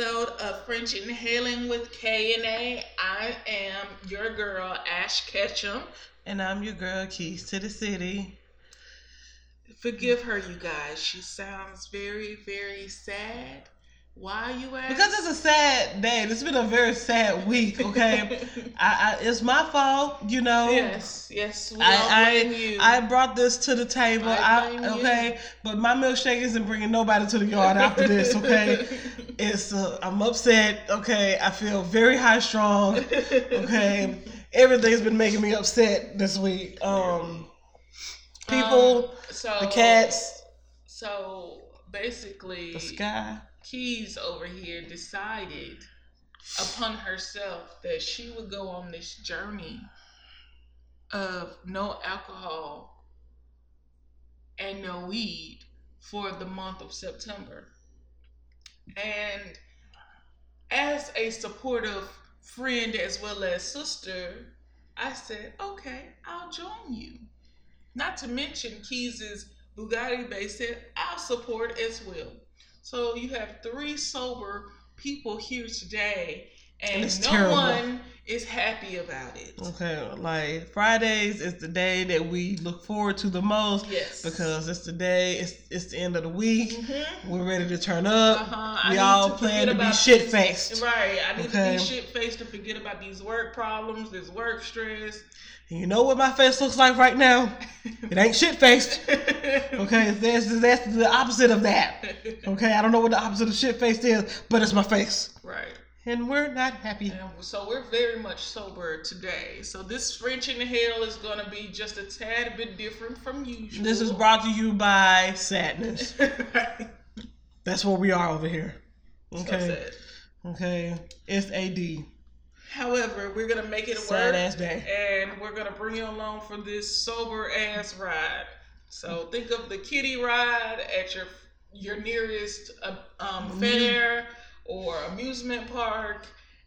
episode of French Inhaling with K and A. I am your girl Ash Ketchum. And I'm your girl, Keys to the City. Forgive her, you guys. She sounds very, very sad. Why are you ask? Because it's a sad day. It's been a very sad week, okay? I, I, it's my fault, you know. yes, yes. I. I I brought this to the table. I blame you. okay, but my milkshake isn't bringing nobody to the yard after this. Okay, it's uh, I'm upset. Okay, I feel very high strong. Okay, everything's been making me upset this week. Um, people, Um, so the cats, So basically, the sky. Keys over here decided upon herself that she would go on this journey of no alcohol and no weed for the month of September. And as a supportive friend as well as sister, I said, okay, I'll join you. Not to mention Keys's Bugatti base said, I'll support as well. So you have three sober people here today, and, And no terrible. one is happy about it. Okay, like Fridays is the day that we look forward to the most Yes. because it's the day. It's it's the end of the week. Mhm. We're ready to turn up. Uh-huh. We all to plan to be shit faced. Right. I need Okay. to be shit faced to forget about these work problems, this work stress. And you know what my face looks like right now? It ain't shit faced. Okay, that's that's the opposite of that. Okay, I don't know what the opposite of shit faced is, but it's my face, right. And we're not happy. And so we're very much sober today. So this French Inhaling is going to be just a tad bit different from usual. This is brought to you by sadness. That's where we are over here. So Okay, sad. okay, it's AD. However, we're gonna make it Sad work, ass day. and we're gonna bring you along for this sober ass ride. So think of the kitty ride at your your nearest uh, um, Mm-hmm. fair or amusement park,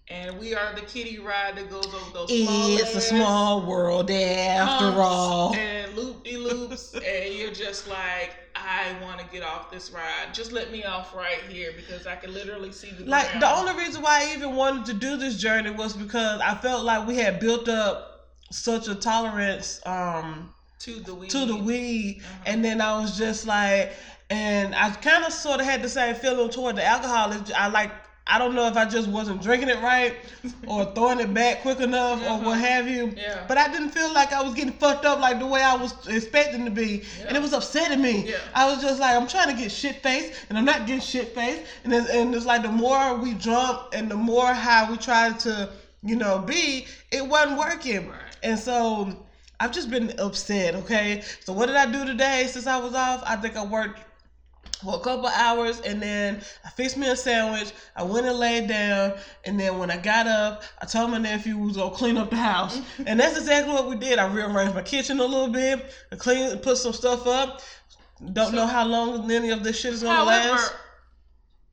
and we are the kiddie ride that goes over those small It's a small world after humps all. and loop de loops, and you're just like, I want to get off this ride. Just let me off right here because I can literally see the Like the only reason why I even wanted to do this journey was because I felt like we had built up such a tolerance um to the weed. to the weed Uh-huh. and then I was just like and I kind of sort of had the same feeling toward the alcohol. I like I don't know if I just wasn't drinking it right or throwing it back quick enough or what Uh-huh. have you. Yeah. But I didn't feel like I was getting fucked up like the way I was expecting to be. And it was upsetting me. Yeah. I was just like, I'm trying to get shit faced and I'm not getting shit faced. And it's, and it's like the more we drunk and the more how we tried to, you know, be, it wasn't working. Right. And so I've just been upset, okay? So what did I do today since I was off? I think I worked for a couple hours and then I fixed me a sandwich. I went and laid down and then when I got up, I told my nephew we was gonna clean up the house. and that's exactly what we did. I rearranged my kitchen a little bit, I cleaned put some stuff up. Don't know how long any of this shit is gonna However, last.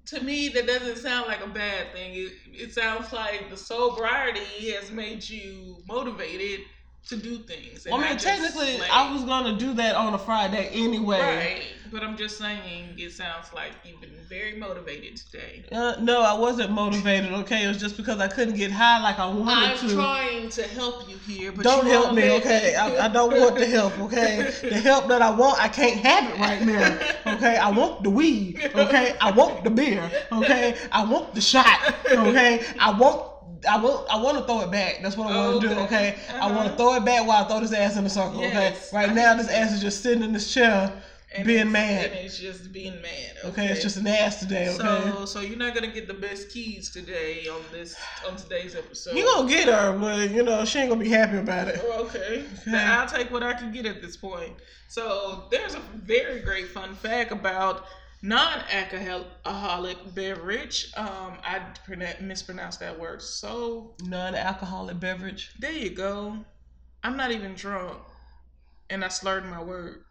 to me, that doesn't sound like a bad thing. It, it sounds like the sobriety has made you motivated to do things. I mean, just technically, like- I was gonna do that on a Friday anyway. right, but I'm just saying it sounds like you've been very motivated today. Uh, no, I wasn't motivated. Okay, it was just because I couldn't get high like I wanted I'm to. trying to help you here, but don't help me, okay? I, I don't want the help, okay? The help that I want, I can't have it right now, okay? I want the weed, okay? I want the beer, okay? I want the shot, okay? I want. I want I want to throw it back. That's what I want to do. Okay. Okay, I want Uh-huh. to throw it back while I throw this ass in the circle. Yes. Okay, right now this ass is just sitting in this chair, And being mad. And it's just being mad. Okay, it's just an ass today. Okay, So, so you're not gonna get the best keys today on this on today's episode. you gonna get her, but you know she ain't gonna be happy about it. Oh, Okay. Then I'll take what I can get at this point. So there's a very great fun fact about non-alcoholic beverage. Um, I mispronounced that word. So Non-alcoholic beverage. there you go. I'm not even drunk, and I slurred my words.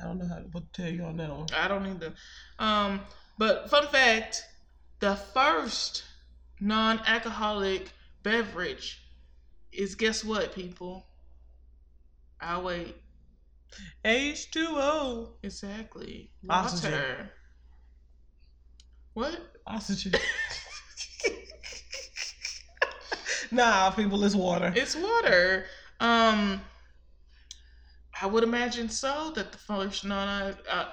I don't know how to what to tell you on that one. I don't need to. Um, but fun fact: the first non-alcoholic beverage is guess what, people? I'll wait. H2O. Exactly. Oxygen. Water. What? Oxygen. nah, people, it's water. It's water. Um, I would imagine so. That the first non. Uh,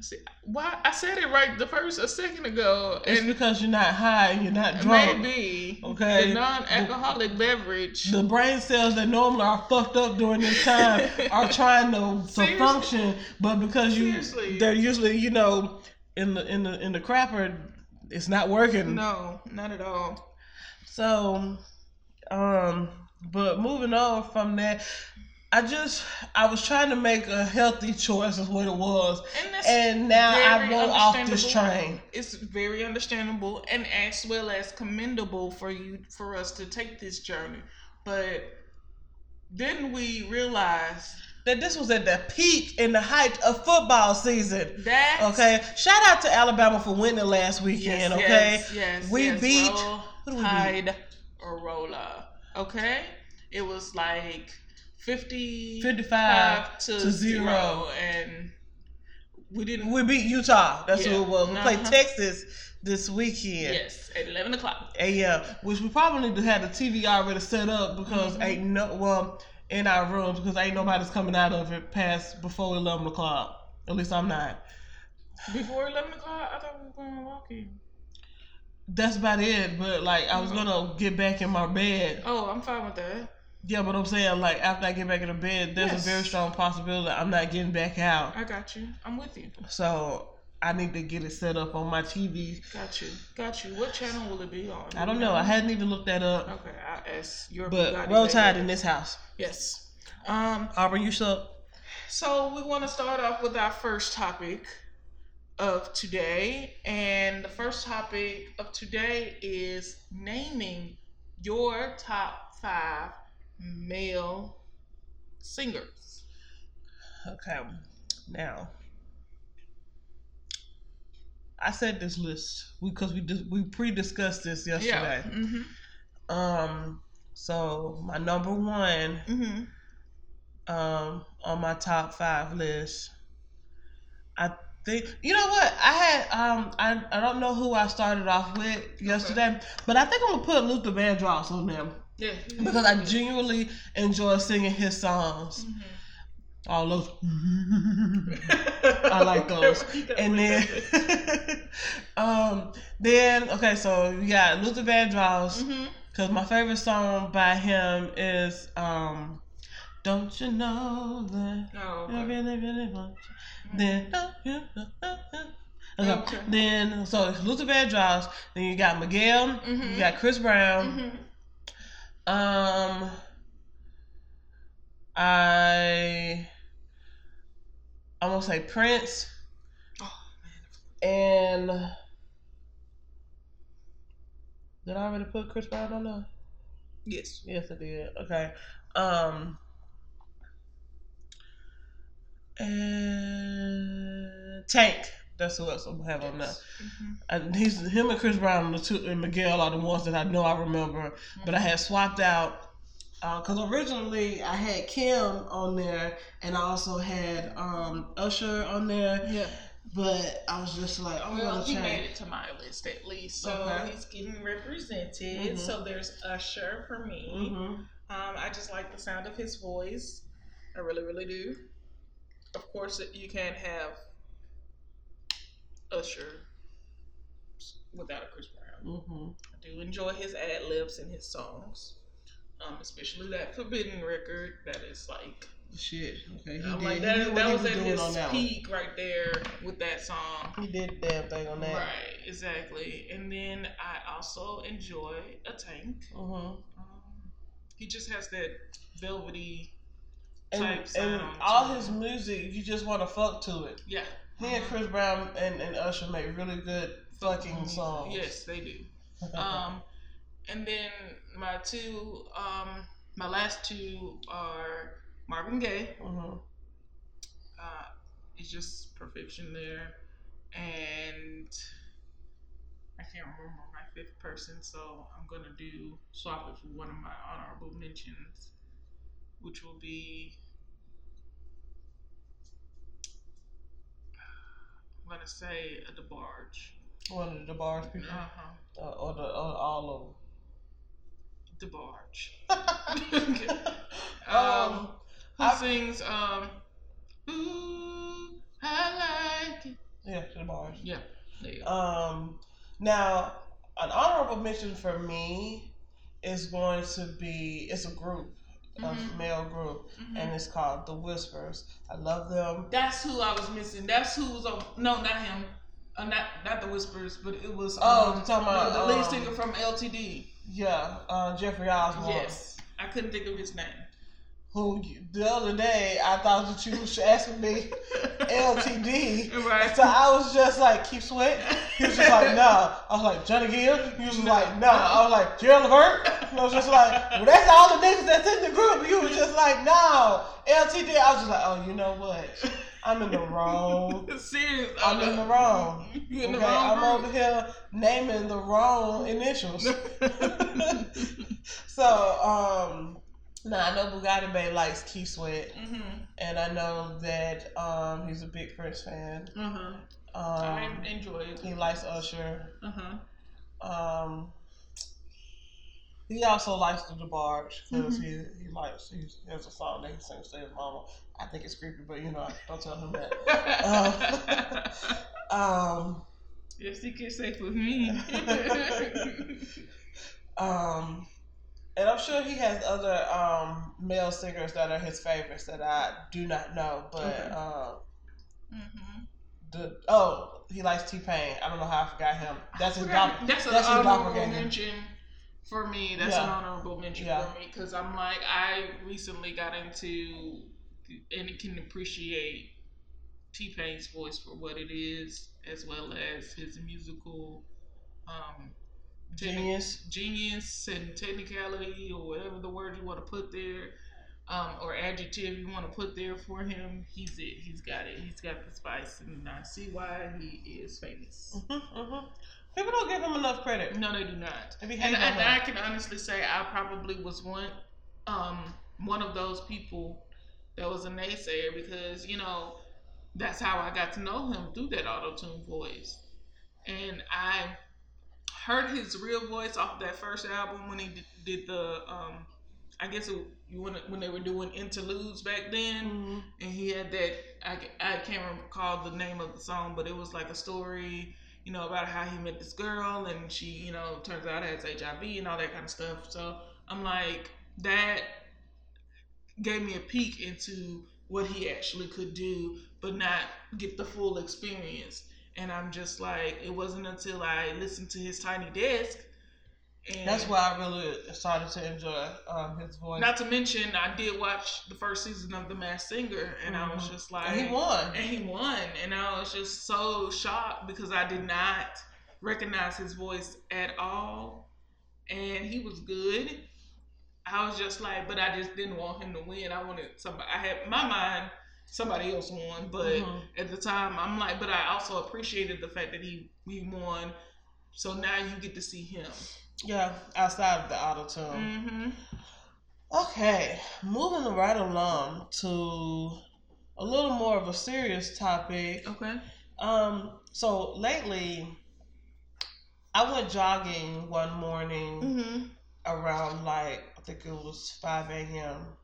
see, why I said it right the first a second ago, It's because you're not high you're not drunk. maybe Okay. the non-alcoholic beverage. The brain cells that normally are fucked up during this time are trying to, to function, but because you Seriously. they're usually you know in the in the in the crapper, it's not working. no, not at all. So, um, but moving on from that, I just I was trying to make a healthy choice, is what it was, And and now I went off this train. It's very understandable and as well as commendable for you for us to take this journey. But didn't we realize That this was at the peak in the height of football season. that Okay, shout out to Alabama for winning last weekend. Yes, okay, yes, yes, we yes. beat Roll who Tide Rolla. Okay, it was like fifty 55 to, to zero, zero. and we didn't. we beat Utah. That's Yeah. who it was. We played Uh-huh. Texas this weekend. yes, at eleven o'clock. AM, which we probably have the TV already set up because Mm-hmm. ain't no well in our rooms because ain't nobody's coming out of it past before eleven o'clock. At least I'm not. Before eleven o'clock, I thought we were going walking. That's about it. But like I was Mm-hmm. gonna get back in my bed. Oh, I'm fine with that. Yeah, but I'm saying like after I get back in the bed, there's Yes. a very strong possibility I'm not getting back out. I got you. I'm with you. So I need to get it set up on my TV. Got you. Got you. What channel will it be on? I don't know. I hadn't even looked that up. Okay, I asked your But roll baby. tide in this house. Yes. Um. Aubrey, you suck. So we want to start off with our first topic of today, and the first topic of today is naming your top five male singers. Okay. Now, I said this list because we just we pre-discussed this yesterday. Yeah. Mhm. Um. So my number one mm-hmm. um on my top five list, I think you know what I had um I I don't know who I started off with yesterday, but I think I'm gonna put Luther Vandross on there Yeah. because I genuinely enjoy singing his songs. Mhm. All those. I like those. and then um then okay so you got Luther Vandross Mhm. because my favorite song by him is um don't you know that Oh, I okay. really really want you then okay. Okay. then so it's Luther Vandross then you got Miguel you Mhm. got Chris Brown Mhm. Um I I'm gonna say Prince Oh, And did I already put Chris Brown on there? Yes. Yes, I did. Okay. Um. And Tank. That's who else I'm gonna have on there. Mhm. And he's him and Chris Brown and two and Miguel are the ones that I know I remember. But I had swapped out because originally I had Kim on there and I also had um, Usher on there. Yeah. But I was just like, I'm Well, he made it to my list at least, so Okay. he's getting represented. Mhm. So there's Usher for me. hmm Um, I just like the sound of his voice. I really, really do. Of course, you can't have Usher without a Chris Brown. hmm I do enjoy his ad libs and his songs, um, especially that Forbidden record. That is like, Shit. Okay. He I'm did. like that. That was at his that peak right there with that song. He did the damn thing on that. Right, exactly. And then I also enjoy a tank. hmm Um, he just has that velvety And, type and sound. all his music, you just want to fuck to it. yeah. He and Chris Brown and, and Usher make really good fucking songs. Yes, they do. Um, and then my two, um, my last two are Marvin Gaye. hmm Uh, it's just perfection there, and I can't remember my fifth person, so I'm gonna do swap it for one of my honorable mentions, which will be to say a DeBarge. One of the bars people, Uh huh. uh, or the or all DeBarge. of them. Um, who I- sings um Ooh, I like it. yeah, the bars. Yeah. There you go. Um, now, an honorable mention for me is going to be it's a group, a Mhm. male group, Mhm. and it's called The Whispers. I love them. That's who I was missing. That's who was on. No, not him. Uh, not not the whispers, but it was. Oh, um, you're talking about, the, the lead um, singer from LTD. Yeah, uh, Jeffrey Osborne. Yes, I couldn't think of his name. Who the other day I thought that you was asking me LTD. Right. So I was just like, Keith Sweat. He was just like, no. I was like, Johnny Gill. He was just No. like, no. I was like, Gerald Levert. And I was just like, well, that's all the niggas that's in the group. You was just like, no. LTD. I was just like, oh, you know what? I'm in the wrong. Serious. I'm in the wrong. You in the Okay, wrong I'm over here naming the wrong initials. so, um, now I know Bugatti Bay likes Keith Sweat, Mhm. and I know that um, he's a big Prince fan. Uh-huh. I Um, enjoy it. he likes Usher. Uh-huh. Um, he also likes the DeBarge because he, he likes he has a song that he sings to his mama. I think it's creepy, but you know, don't tell him that. Um, Your secret safe with me. um, and I'm sure he has other um, male singers that are his favorites that I do not know, but Okay. um, hmm the oh he likes T Pain. I don't know how I forgot him. That's his Forgot- doppel- That's an that's his honorable mention for me. That's an honorable mention Yeah. for me because I'm like I recently got into and can appreciate T Pain's voice for what it is, as well as his musical um, Genius. genius and technicality, or whatever the word you want to put there, um, or adjective you want to put there for him. He's it. He's got it. He's got the spice, and I see why he is famous. hmm hmm People don't give him enough credit. No, they do not. They And, and I can honestly say I probably was one, um, one of those people that was a naysayer because you know that's how I got to know him through that auto tune voice, and I heard his real voice off that first album when he did, did the, um, I guess it, you when when they were doing interludes back then. Mhm. and he had that I, I can't recall the name of the song but it was like a story you know about how he met this girl and she you know turns out has hiv and all that kind of stuff. So i'm like that gave me a peek into what he actually could do but not get the full experience and i'm just like it wasn't until i listened to his tiny desk and That's why I really started to enjoy um, his voice. not to mention i did watch the first season of the masked singer and i was Mhm. just like and he won. and he won and i was just so shocked because i did not recognize his voice at all and he was good i was just like but i just didn't want him to win i wanted somebody i had my mind somebody else won but Mhm. at the time i'm like but i also appreciated the fact that he he won so now you get to see him Yeah, outside of the auto tune. mm-hmm. Okay, moving right along to a little more of a serious topic. okay Um, so lately, I went jogging one morning mm-hmm. around like I think it was five a.m.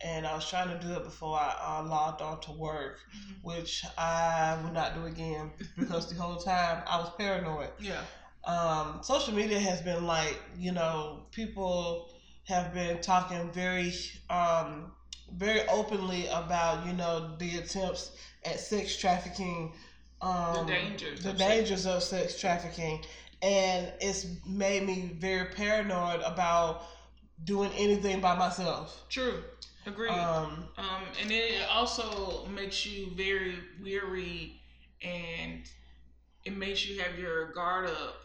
and I was trying to do it before I uh, logged on to work, which I would not do again because the whole time I was paranoid. yeah um, social media has been like, you know, people have been talking very, um, very openly about, you know, the attempts at sex trafficking, um, The dangers the of sex- dangers of sex trafficking, and it's made me very paranoid about doing anything by myself. true agreed Um, Um, and it also makes you very weary and it makes you have your guard up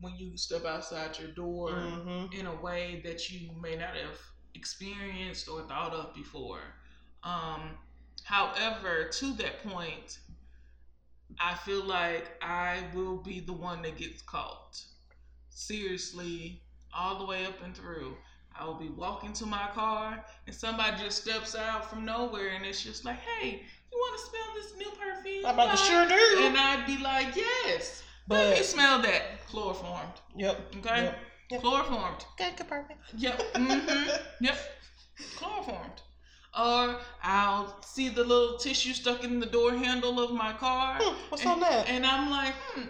when you step outside your door mhm. in a way that you may not have experienced or thought of before. Um, however, to that point, I feel like I will be the one that gets caught. Seriously, all the way up and through. I will be walking to my car and somebody just steps out from nowhere and it's just like, hey, you want to smell this new perfume? I'm about to Like, sure do. And I'd be like, yes. But- Let me smell that. Chloroformed. Yep. Okay? Yep. Yep. Chloroformed. Okay, good perfect. Yep. hmm Yep. Chloroformed. Or I'll see the little tissue stuck in the door handle of my car. Hmm, what's and, on that? And I'm like, hmm,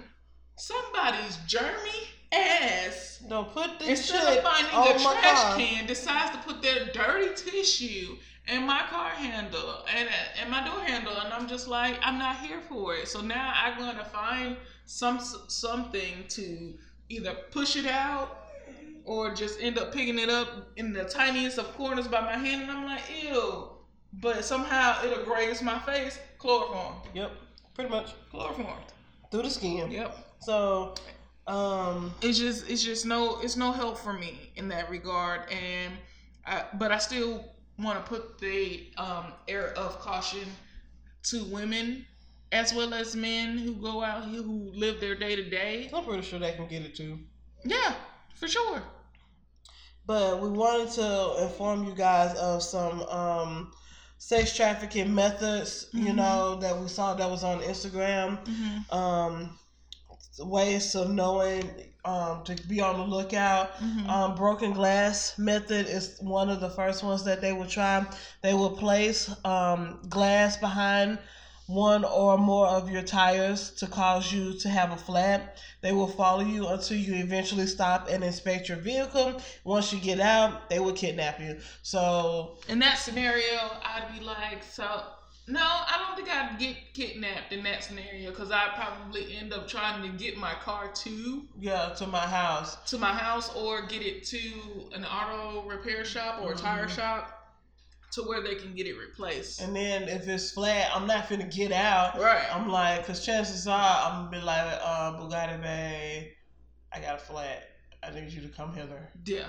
somebody's germy ass Don't put this instead shit of finding on a trash car. can, decides to put their dirty tissue in my car handle and and my door handle, and I'm just like, I'm not here for it. So now I'm gonna find some something to either push it out or just end up picking it up in the tiniest of corners by my hand, and I'm like, ew. But somehow it'll graze my face. Chloroform. Yep. Pretty much Chloroform. through the skin. Yep. So, um, it's just it's just no it's no help for me in that regard and I, but i still want to put the um air of caution to women as well as men who go out here who live their day to day I'm pretty sure they can get it too. yeah for sure But we wanted to inform you guys of some um, sex trafficking methods, you Mhm. know, that we saw that was on Instagram. mm-hmm. Um, ways of knowing um, to be on the lookout. Mm-hmm. Um, broken glass method is one of the first ones that they will try. They will place um, glass behind one or more of your tires to cause you to have a flat. They will follow you until you eventually stop and inspect your vehicle. Once you get out, they will kidnap you. So, in that scenario i'd be like so no i don't think i'd get kidnapped in that scenario because i'd probably end up trying to get my car to yeah, to my house. to my house or get it to an auto repair shop or a tire Mhm. shop to where they can get it replaced. And then if it's flat, I'm not finna get out. right. I'm like, because chances are I'm gonna be like, uh, Bugatti Bay, I got a flat. I need you to come hither. yeah.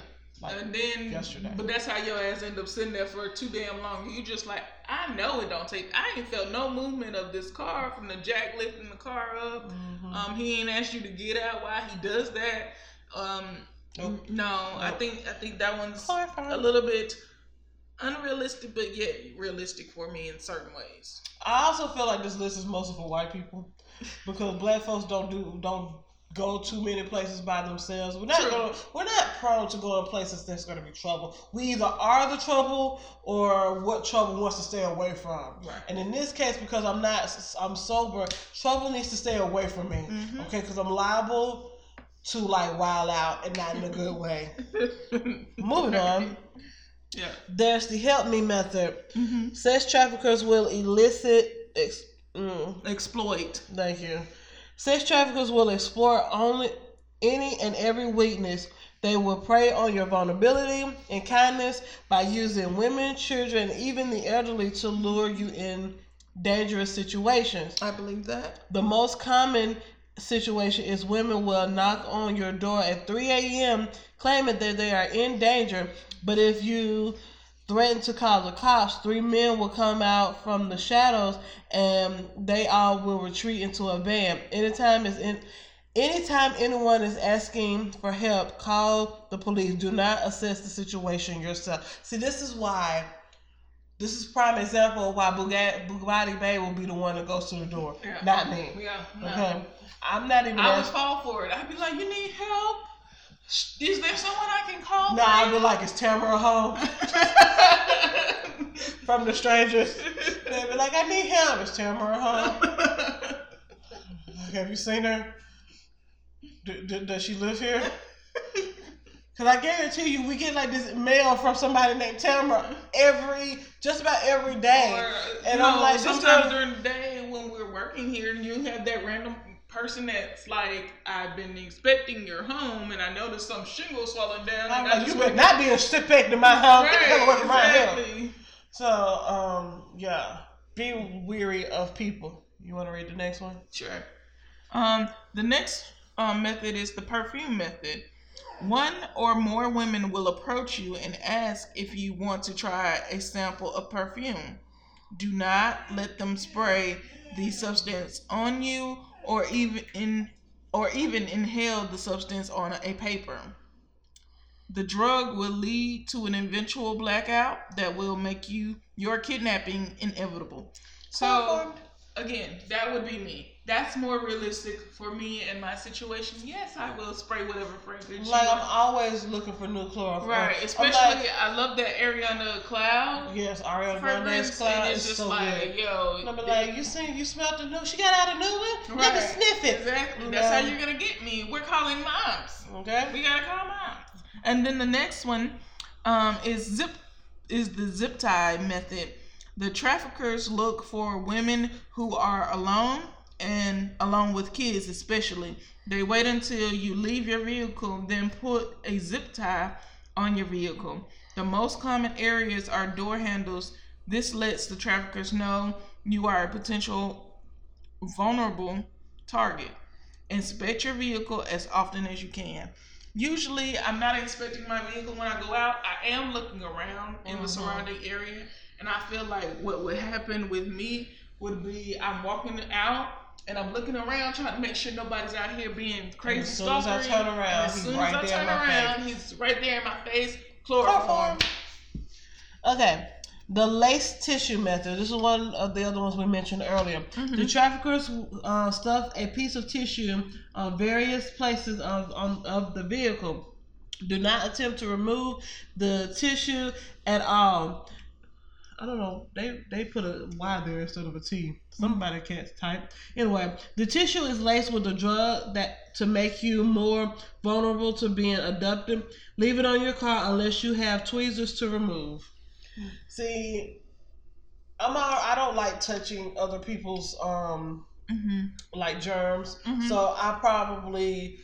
Like, and then, yesterday. but that's how your ass end up sitting there for too damn long. You just like, I know it don't take. I ain't felt no movement of this car from the jack lifting the car up. mhm. Um, he ain't asked you to get out. Why he does that? Um, Nope. no, I think I think that one's Horrifying. a little bit unrealistic, but yet realistic for me in certain ways. I also feel like this list is mostly for white people because black folks don't do don't go too many places by themselves. We're not True. going we're not prone to go in places that's going to be trouble. We either are the trouble or what trouble wants to stay away from. Right. And in this case, because I'm not I'm sober, trouble needs to stay away from me. Mhm. Okay, because I'm liable to like wild out and not in a good way. Moving on. Yeah. There's the help me method. Mm-hmm. Sex traffickers will elicit. Ex- mm, Exploit. thank you. Sex traffickers will explore only any and every weakness. They will prey on your vulnerability and kindness by using women, children, even the elderly to lure you in dangerous situations. I believe that. The most common situation is women will knock on your door at 3 a.m. claiming that they are in danger, but if you threaten to call the cops, three men will come out from the shadows and they all will retreat into a van. Anytime is in anytime anyone is asking for help, call the police. Do not assess the situation yourself. See, this is why this is prime example of why Bugatti, Bugatti Bay will be the one that goes to the door, Yeah. not me. Yeah. No. Okay, I'm not even. I would fall for it. I'd be like, you need help? Is there someone I can call? No, I'd be like, "Is Tamara home?" From the strangers, they'd be like, "I need help." Is Tamara home? Like, have you seen her? D- d- does she live here? Cause I guarantee you, we get like this mail from somebody named Tamara every, just about every day. Or, And you I'm like, sometimes during the day when we're working here, you have that random person that's like, I've been inspecting your home and I noticed some shingles falling down. I'm like, you better not be inspecting my home. Get the away Right, from my house. So, um, yeah, be weary of people. You want to read the next one? Sure. Um, the next um, method is the perfume method. One or more women will approach you and ask if you want to try a sample of perfume. Do not let them spray the substance on you or even in or even inhale the substance on a paper. the drug will lead to an eventual blackout that will make you your kidnapping inevitable. So again, that would be me. That's more realistic for me and my situation. Yes, I will spray whatever fragrance. Like I'm always looking for new chloroform. right, especially like, I love that Ariana Cloud yes, Ariana Grande's cloud and is it's just so like, good. yo, And I'm like, you seen, you smelled the new? She got out a new one. Let me Right. sniff it. Exactly. You That's how you're gonna get me. We're calling moms. Okay. We gotta call moms. And then the next one um, is zip is the zip tie method. The traffickers look for women who are alone and along with kids, especially. They wait until you leave your vehicle, then put a zip tie on your vehicle. The most common areas are door handles. This lets the traffickers know you are a potential vulnerable target. Inspect your vehicle as often as you can. Usually, I'm not inspecting my vehicle when I go out. I am looking around in the Mhm. surrounding area, and I feel like what would happen with me would be I'm walking out and I'm looking around trying to make sure nobody's out here being crazy. as soon as I stalkery, turn around, as he's soon right as I there turn around, he's right there in my face. Chloroform. Okay. The lace tissue method. This is one of the other ones we mentioned earlier. Mhm. The traffickers uh, stuff a piece of tissue on various places of on, of the vehicle. Do not attempt to remove the tissue at all. I don't know. They they put a Y there instead of a T. Somebody can't type. Anyway, the tissue is laced with a drug that to make you more vulnerable to being abducted. Leave it on your car unless you have tweezers to remove. See, I'm all, I don't like touching other people's um Mm-hmm. like germs, Mhm. so I probably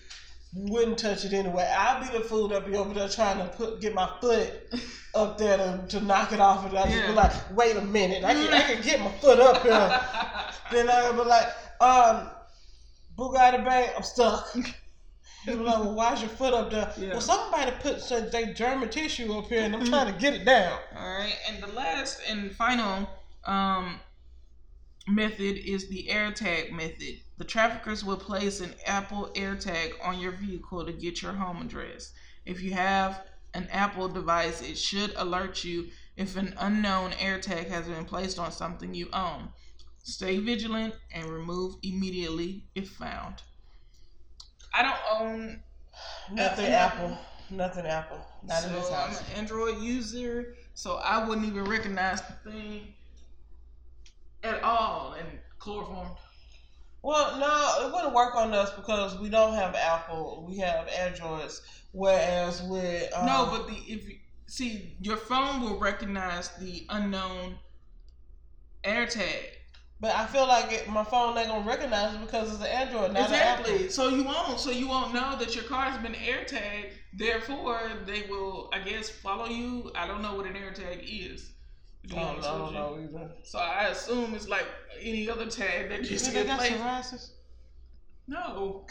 wouldn't touch it anyway. I'd be the fool that be over there trying to put get my foot up there to, to knock it off, and I just be like, wait a minute, I can I can get my foot up here. then I'd be like, um, Bugatti Bay, I'm stuck. He'd be like, well, why's your foot up there? Yeah. Well, somebody put some they German tissue up here, and I'm trying to get it down. All right, and the last and final um, method is the air tag method. The traffickers will place an Apple AirTag on your vehicle to get your home address. If you have an Apple device, it should alert you if an unknown AirTag has been placed on something you own. Stay vigilant and remove immediately if found. I don't own Nothing Uh, Apple, nothing Apple, not in this so I'm an Android user, so I wouldn't even recognize the thing at all in chloroform. Well, no, it wouldn't work on us because we don't have Apple. We have Androids. Whereas with um, no, but the if you see your phone will recognize the unknown AirTag. but I feel like it, my phone ain't gonna recognize it because it's an Android, not an exactly. Apple. So you won't. So you won't know that your car has been AirTag. Therefore, they will, I guess, follow you. I don't know what an AirTag is. To be I don't, honest I with don't you. know either. So I assume it's like any other tag that You just think they get got placed. psoriasis? No.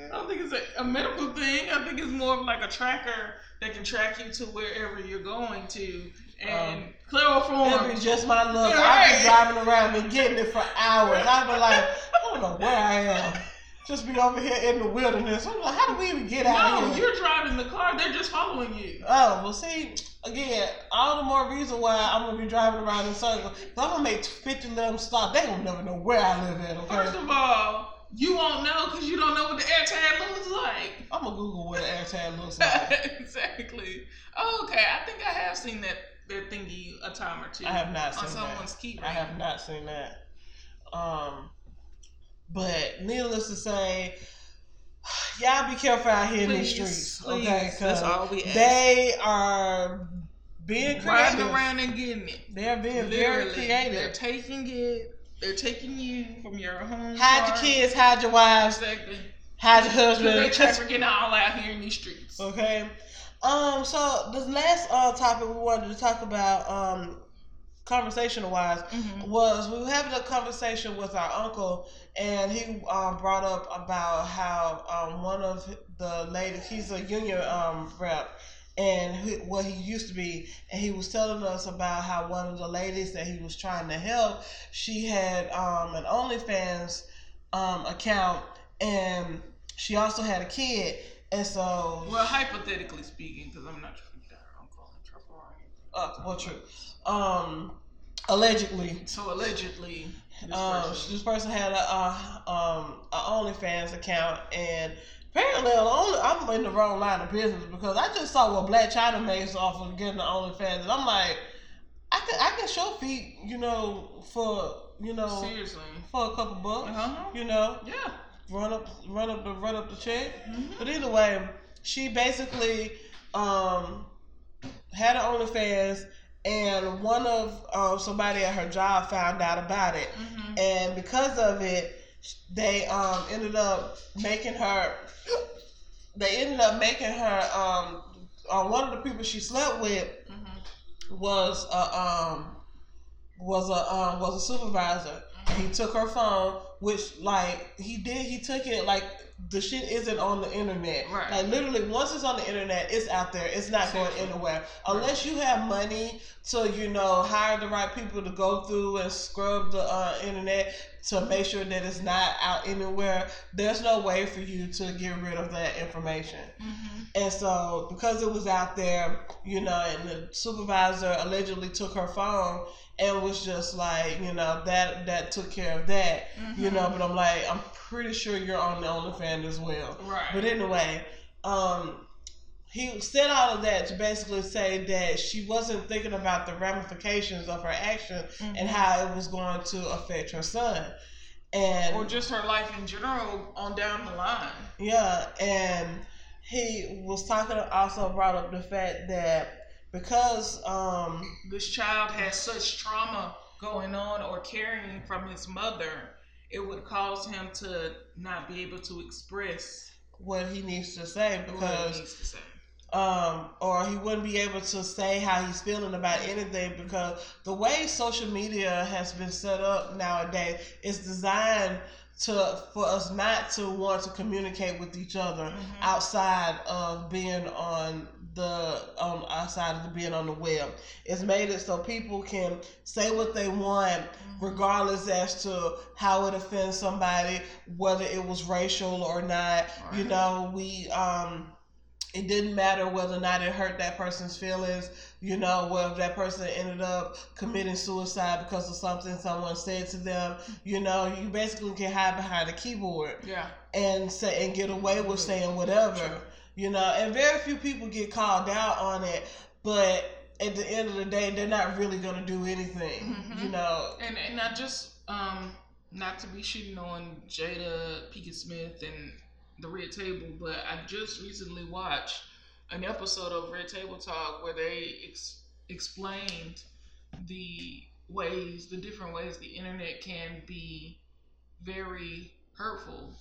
I don't think it's a, a medical thing. I think it's more of like a tracker that can track you to wherever you're going to. And Um, chloroform. It'd be just my luck. Yeah, I've been driving around and getting it for hours. I've been like, I don't know where I am. Just be over here in the wilderness. I'm like, how do we even get out no, of here? you're driving the car. They're just following you. Oh, well, see, again, all the more reason why I'm going to be driving around in circles. I'm going to make 50 of them stop. They don't never know where I live at, okay? First of all, you won't know because you don't know what the air tag looks like. I'm to Google what an AirTag looks like. exactly. Oh, okay. I think I have seen that that thingy a time or two. I have not seen that. on seen someone's that. key I have not seen that. Um, but needless to say, y'all be careful out here in these streets, okay? That's all we ask. they are being riding creative. around and getting it. They're being Literally, very they're taking it. They're taking you from your home. Hide your kids, hide your wives, Exactly. hide your husband. They husband. trafficking all out here in these streets. Okay. Um. So the last uh, topic we wanted to talk about, um, conversational wise, Mhm. was we were having a conversation with our uncle, and he um, brought up about how um, one of the ladies, he's a union um, rep, and what he used to be, and he was telling us about how one of the ladies that he was trying to help, she had um, an OnlyFans um, account, and she also had a kid. And so, Well, hypothetically speaking, because I'm not trying to get her uncle in trouble or anything. uh, well, true. Um, allegedly, So allegedly, this um, person- this person had a, uh, um, a OnlyFans account, and apparently, I'm in the wrong line of business because I just saw what Blac Chyna makes off of getting the OnlyFans, and I'm like, I can, I can show feet, you know, for you know, seriously. for a couple bucks, Uh-huh. you know, Yeah. run up, run up the, run up the check. Mhm. But either way, she basically um, had an OnlyFans, and one of um, somebody at her job found out about it, Mhm. and because of it, they um, ended up making her. They ended up making her. Um, uh, one of the people she slept with Mhm. was a um, was a um, was a supervisor. He took her phone, which like he did. He took it like the shit isn't on the internet. Right. Like literally, once it's on the internet, it's out there. It's not going anywhere unless you have money to you know hire the right people to go through and scrub the uh, internet to make sure that it's not out anywhere. There's no way for you to get rid of that information. Mhm. And so, because it was out there, you know, and the supervisor allegedly took her phone and was just like, you know, that that took care of that, you Mhm. know. But I'm like, I'm pretty sure you're on the OnlyFans as well. Right. But anyway, um, he said all of that to basically say that she wasn't thinking about the ramifications of her action Mhm. and how it was going to affect her son. And or just her life in general on down the line. yeah, and he was talking. Also brought up the fact that because um This child has such trauma going on or carrying from his mother, it would cause him to not be able to express what he needs to say what he because needs to say. um or he wouldn't be able to say how he's feeling about anything because the way social media has been set up nowadays is designed to for us not to want to communicate with each other Mhm. outside of being on the um outside of the being on the web. It's made it so people can say what they want regardless as to how it offends somebody, whether it was racial or not. You know, we um it didn't matter whether or not it hurt that person's feelings, you know, whether that person ended up committing suicide because of something someone said to them. You know, you basically can hide behind a keyboard Yeah. and say and get away with saying whatever. True. You know, and very few people get called out on it, but at the end of the day, they're not really gonna do anything. Mhm. You know, And and I just um not to be shitting on Jada Pinkett Smith and the Red Table, but I just recently watched an episode of Red Table Talk where they ex- explained the ways, the different ways the internet can be very hurtful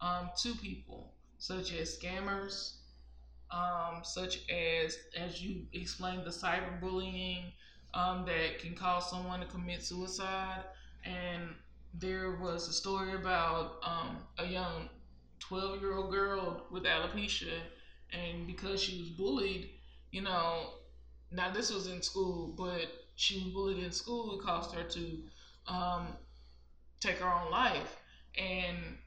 um, to people, such as scammers, um, such as, as you explained, the cyberbullying um, that can cause someone to commit suicide. And there was a story about um, a young 12 year old girl with alopecia, and because she was bullied, you know, now this was in school, but she was bullied in school, it caused her to um, take her own life. And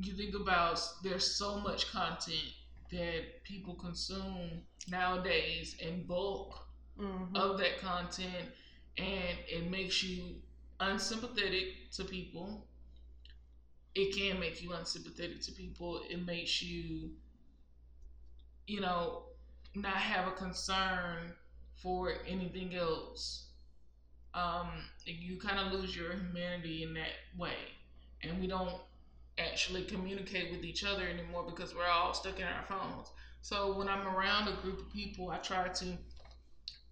you think about there's so much content that people consume nowadays in bulk mhm. of that content and it makes you unsympathetic to people. It can make you unsympathetic to people. It makes you you know not have a concern for anything else. Um you kind of lose your humanity in that way. And we don't actually communicate with each other anymore because we're all stuck in our phones so when i'm around a group of people i try to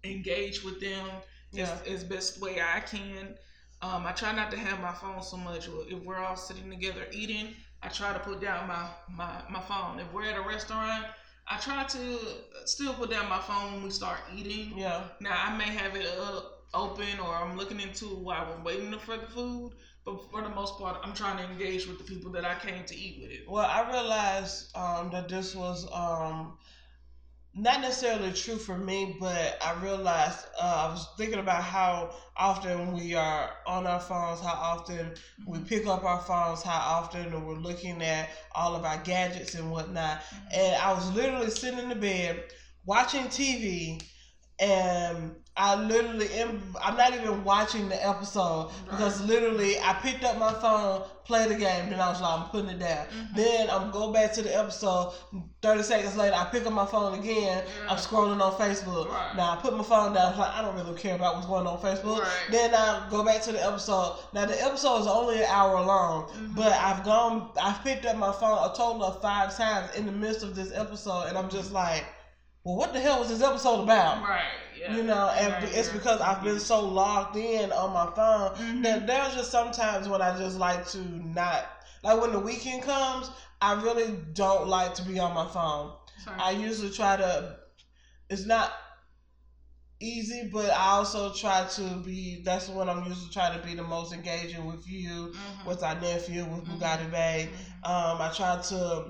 engage with them yeah, as, as best way I can. Um, I try not to have my phone so much. If we're all sitting together eating, I try to put down my, my, my phone. If we're at a restaurant, I try to still put down my phone when we start eating. yeah. Now I may have it up, open or I'm looking into it while we're waiting for the food, but for the most part, I'm trying to engage with the people that I came to eat with. Well, I realized um, that this was um, not necessarily true for me, but I realized uh, I was thinking about how often we are on our phones, how often we pick up our phones, how often we're looking at all of our gadgets and whatnot. And I was literally sitting in the bed watching TV, and I literally am. I'm not even watching the episode because literally I picked up my phone, played the game, then I was like, I'm putting it down. Mhm. Then I'm go back to the episode. Thirty seconds later, I pick up my phone again. Yeah. I'm scrolling on Facebook. Right. Now I put my phone down. I'm like I don't really care about what's going on on Facebook. Right. Then I go back to the episode. Now the episode is only an hour long, Mhm. but I've gone. I've picked up my phone a total of five times in the midst of this episode, and I'm just like, well, what the hell was this episode about? Right. Yeah. You know, and Right, it's yeah. because I've been so logged in on my phone Mhm. that there's just sometimes when I just like to not like when the weekend comes, I really don't like to be on my phone. Sorry. I usually try to it's not easy, but I also try to be that's when I'm usually trying to be the most engaging with you, Mhm. with our nephew, with Mhm. Bugatti Bay. Mhm. Um, I try to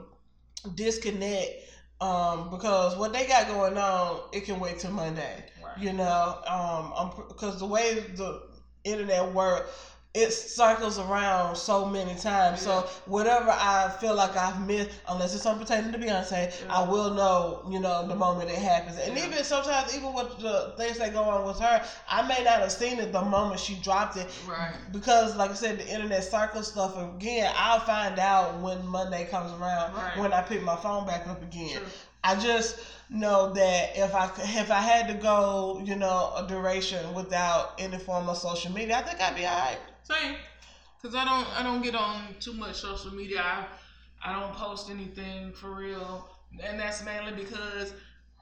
disconnect um, because what they got going on, it can wait till Monday. You know um because the way the internet works, it circles around so many times so whatever i feel like i've missed unless it's something pertaining to beyonce i will know you know the moment it happens and Yeah. even sometimes even with the things that go on with her i may not have seen it the moment she dropped it Right. because like i said the internet circles stuff again i'll find out when monday comes around Right. when i pick my phone back up again True. I just know that if I c- if I had to go, you know, a duration without any form of social media, I think I'd be alright. Same. Cause I don't I don't get on too much social media. I I don't post anything for real, and that's mainly because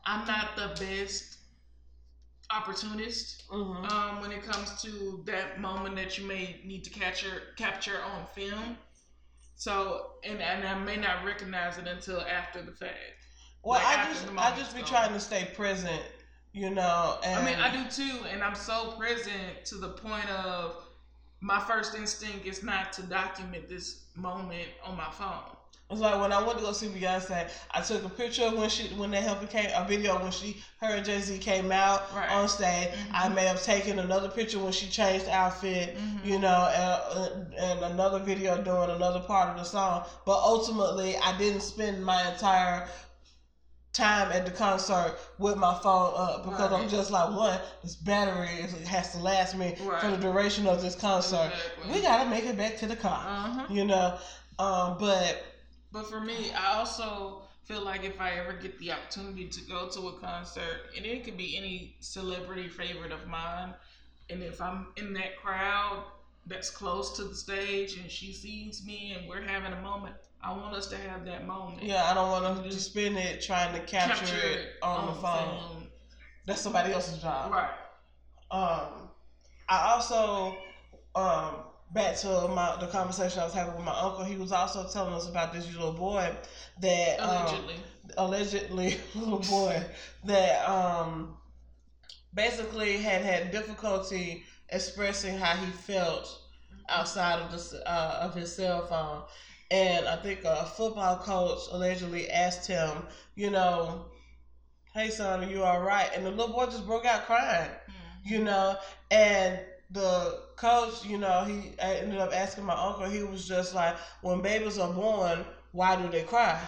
I'm not the best opportunist Mm-hmm. um, when it comes to that moment that you may need to capture capture on film. So and and I may not recognize it until after the fact. Well, like I just I just be trying to stay present, you know. And I mean, I do too, and I'm so present to the point of my first instinct is not to document this moment on my phone. It's like when I went to go see Beyonce, I took a picture when she when that help came a video when she her and Jay Z came out Right. on stage. Mhm. I may have taken another picture when she changed outfit, Mhm. you know, and, and another video doing another part of the song. But ultimately, I didn't spend my entire time at the concert with my phone up because I'm just like one, this battery is, has to last me for the duration of this concert. Exactly. We gotta make it back to the car, Uh-huh. you know. Um, but But for me, I also feel like if I ever get the opportunity to go to a concert, and it could be any celebrity favorite of mine, and if I'm in that crowd that's close to the stage and she sees me and we're having a moment, I want us to have that moment. Yeah, I don't want us to just spend it trying to capture, it on, the phone. film. That's somebody else's job. Right. Um, I also um back to my the conversation I was having with my uncle. He was also telling us about this little boy that um, Allegedly. allegedly little boy that um basically had had difficulty expressing how he felt outside of the uh, of his cell phone and i think a football coach allegedly asked him you know hey son are you all right? And the little boy just broke out crying Mhm. you know? And the coach you know he I ended up asking my uncle he was just like when babies are born why do they cry?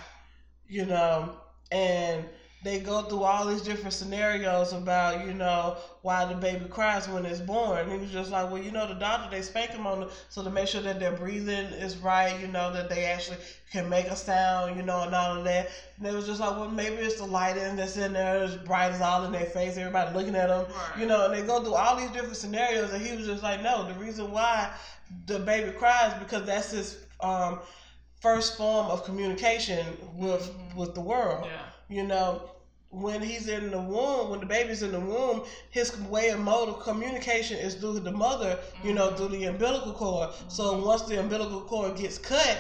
You know? And they go through all these different scenarios about you know why the baby cries when it's born he was just like well you know the doctor they spank them on the, so to make sure that their breathing is right you know that they actually can make a sound you know and all of that and it was just like well maybe it's the lighting that's in there as bright as all in their face everybody looking at them Right. you know, and they go through all these different scenarios, and he was just like, no, the reason why the baby cries because that's his um, first form of communication with Mhm. with the world. Yeah. You know, when he's in the womb, when the baby's in the womb, his way of mode of communication is through the mother. You know, through the umbilical cord. So once the umbilical cord gets cut.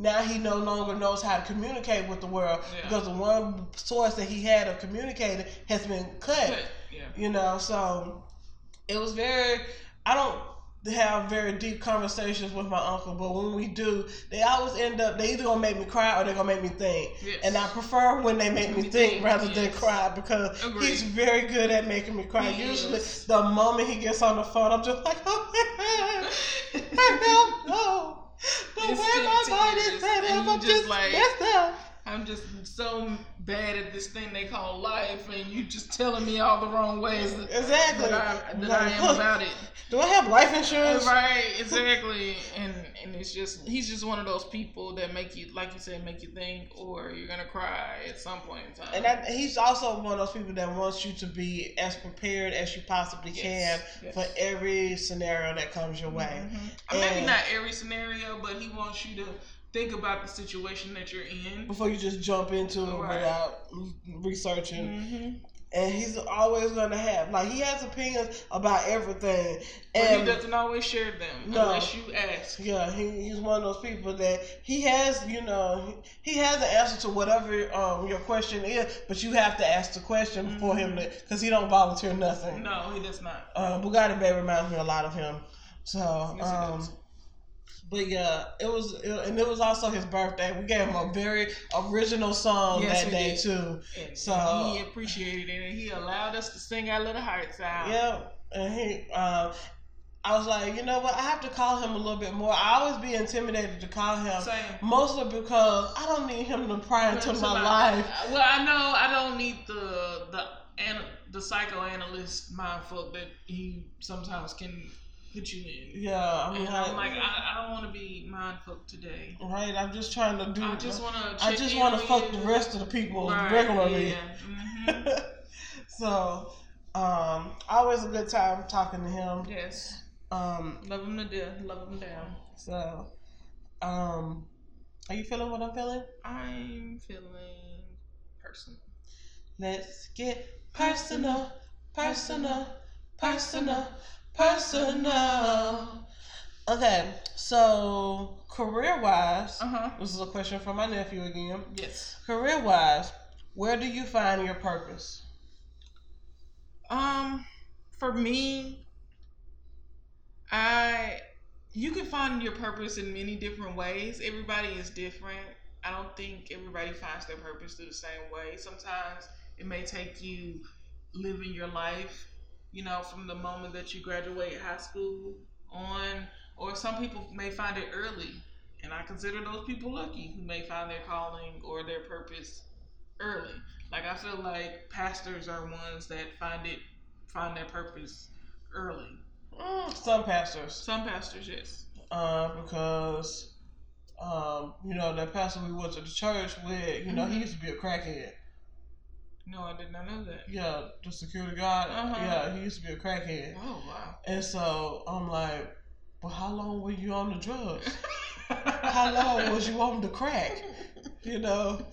Now he no longer knows how to communicate with the world Yeah. because the one source that he had of communicating has been cut Good. Yeah. you know so it was very i don't have very deep conversations with my uncle, but when we do, they always end up they either gonna make me cry or they're gonna make me think. Yes. And I prefer when they make me Me think think, rather than cry because Agreed. he's very good at making me cry. He Usually, is. the moment he gets on the phone, I'm just like, oh my god, I don't know. The way my body is set up, I'm just just like- messed up. I'm just so bad at this thing they call life, and you just telling me all the wrong ways that, Exactly. that I, that Like, I am about it. Do I have life insurance? Right, exactly. And and it's just he's just one of those people that make you, like you said, make you think, or you're gonna cry at some point in time. And that, he's also one of those people that wants you to be as prepared as you possibly Yes, can yes. for every scenario that comes your way. Mhm. Uh, Maybe not every scenario, but he wants you to think about the situation that you're in. Before you just jump into it Right. without researching. Mm-hmm. And he's always going to have, like, he has opinions about everything. But And he doesn't always share them No. unless you ask. Yeah, he, he's one of those people that he has, you know, he, has an answer to whatever um, your question is, but you have to ask the question for him because he don't volunteer nothing. No, he does not. Uh, Bugatti Bay reminds me a lot of him. So, Yes, um. But yeah, it was, it, and it was also his birthday. We gave him a very original song Yes, that day did. too. And So- he appreciated it, and he allowed us to sing our little hearts out. Yeah, and he, um, I was like, you know what? I have to call him a little bit more. I always be intimidated to call him, Same. mostly because I don't need him to pry into my life. Well, I know I don't need the the an, the psychoanalyst mindfuck that he sometimes can put you in. Yeah, And I'm like, I, I don't want to be mindfuck today. right? I'm just trying to do. I just want to. I just want to fuck the rest of the people regularly. Yeah. hmm so, um, always a good time talking to him. yes. Um, Love him to death. Love him down. so, um, are you feeling what I'm feeling? I'm feeling personal. Let's get personal, personal, personal, personal. Okay, so career wise, Uh huh. this is a question from my nephew again. Yes. Career wise, where do you find your purpose? Um, for me, I you can find your purpose in many different ways. Everybody is different. I don't think everybody finds their purpose through the same way. Sometimes it may take you living your life, you know, from the moment that you graduate high school on, or some people may find it early. And I consider those people lucky who may find their calling or their purpose early. Like I feel like pastors are ones that find it find their purpose early. Mm, some pastors, Some pastors, yes. uh, because um, you know that pastor we went to the church with, you know, he Mhm. used to be a crackhead. No, I did not know that. Yeah, the security guard. Uh-huh. Yeah, he used to be a crackhead. Oh wow. And so I'm like, well, how long were you on the drugs? How long was you on the crack? You know,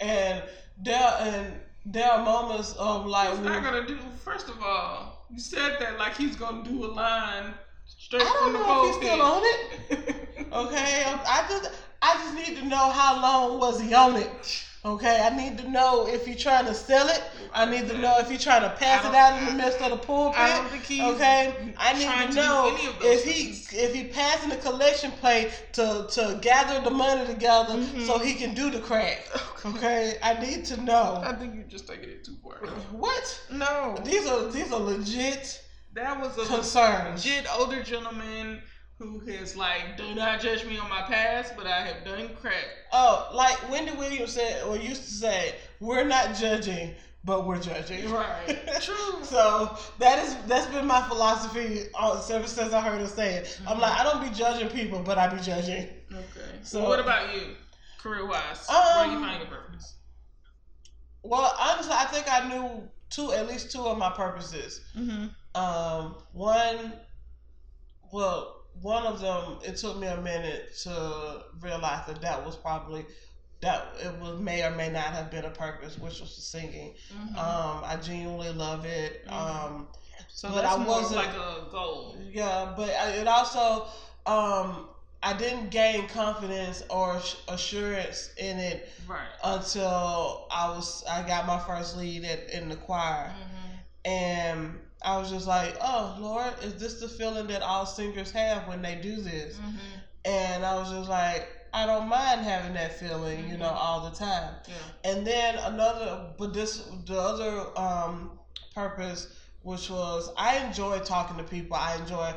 and there and there are moments of like, He's not gonna do. First of all, you said that like he's gonna do a line straight I don't from the know if he's still on it. Okay, I just I just need to know how long was he on it. Okay, I need to know if he's trying to sell it. I need to know if he's trying to pass it out in the midst of the pulpit. I don't think he's okay, I need to know any of those if he if he passing the collection plate to to gather the money together Mhm. so he can do the crack. Okay, I need to know I think you're just taking it too far. what No, these are these are legit that was a concerns. legit older gentleman who has like, do not judge me on my past, but I have done crack. Oh, like Wendy Williams said or used to say, "We're not judging, but we're judging." Right. True. so that is that's been my philosophy ever since I heard her say it. I'm like, I don't be judging people, but I be judging. Okay. So- So what about you, career wise? Where you Um, find your purpose? Well, honestly, I think I knew two, at least two of my purposes. Mm-hmm. Um, one, well, one of them, it took me a minute to realize that that was probably that it was may or may not have been a purpose, which was the singing. Mm-hmm. Um, I genuinely love it. Mhm. Um, so but I wasn't- like a goal. yeah, but I- it also, um, I didn't gain confidence or sh- assurance in it Right. until I was I got my first lead at, in the choir, Mm-hmm. and I was just like, oh Lord, is this the feeling that all singers have when they do this? Mhm. And I was just like, I don't mind having that feeling, you know, Mhm. all the time. Yeah. And then another, but this the other um, purpose, which was I enjoy talking to people. I enjoy.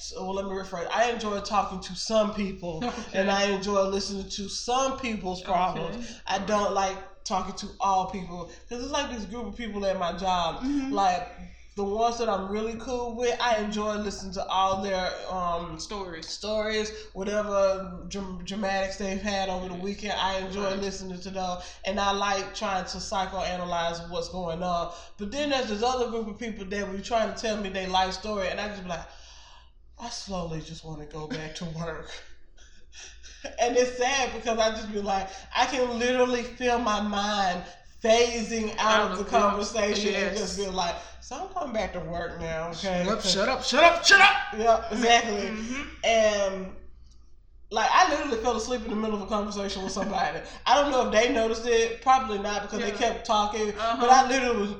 So well, let me rephrase. I enjoy talking to some people, and I enjoy listening to some people's problems. Okay. I don't like talking to all people because it's like this group of people at my job. Mhm. Like the ones that I'm really cool with, I enjoy listening to all their um, Stories. stories, whatever dram- dramatics they've had over the weekend. I enjoy Right. listening to those, and I like trying to psychoanalyze what's going on. But then there's this other group of people that be trying to tell me their life story, and I just be like, I slowly just want to go back to work. and it's sad because I just be like, I can literally feel my mind phasing out, of the the- conversation and just be like, so I'm coming back to work now, okay? Shut up, shut up, shut up, shut up. Yeah, exactly. Mhm. And like I literally fell asleep in the middle of a conversation with somebody. I don't know if they noticed it. Probably not because they kept talking. Uh-huh. But I literally was.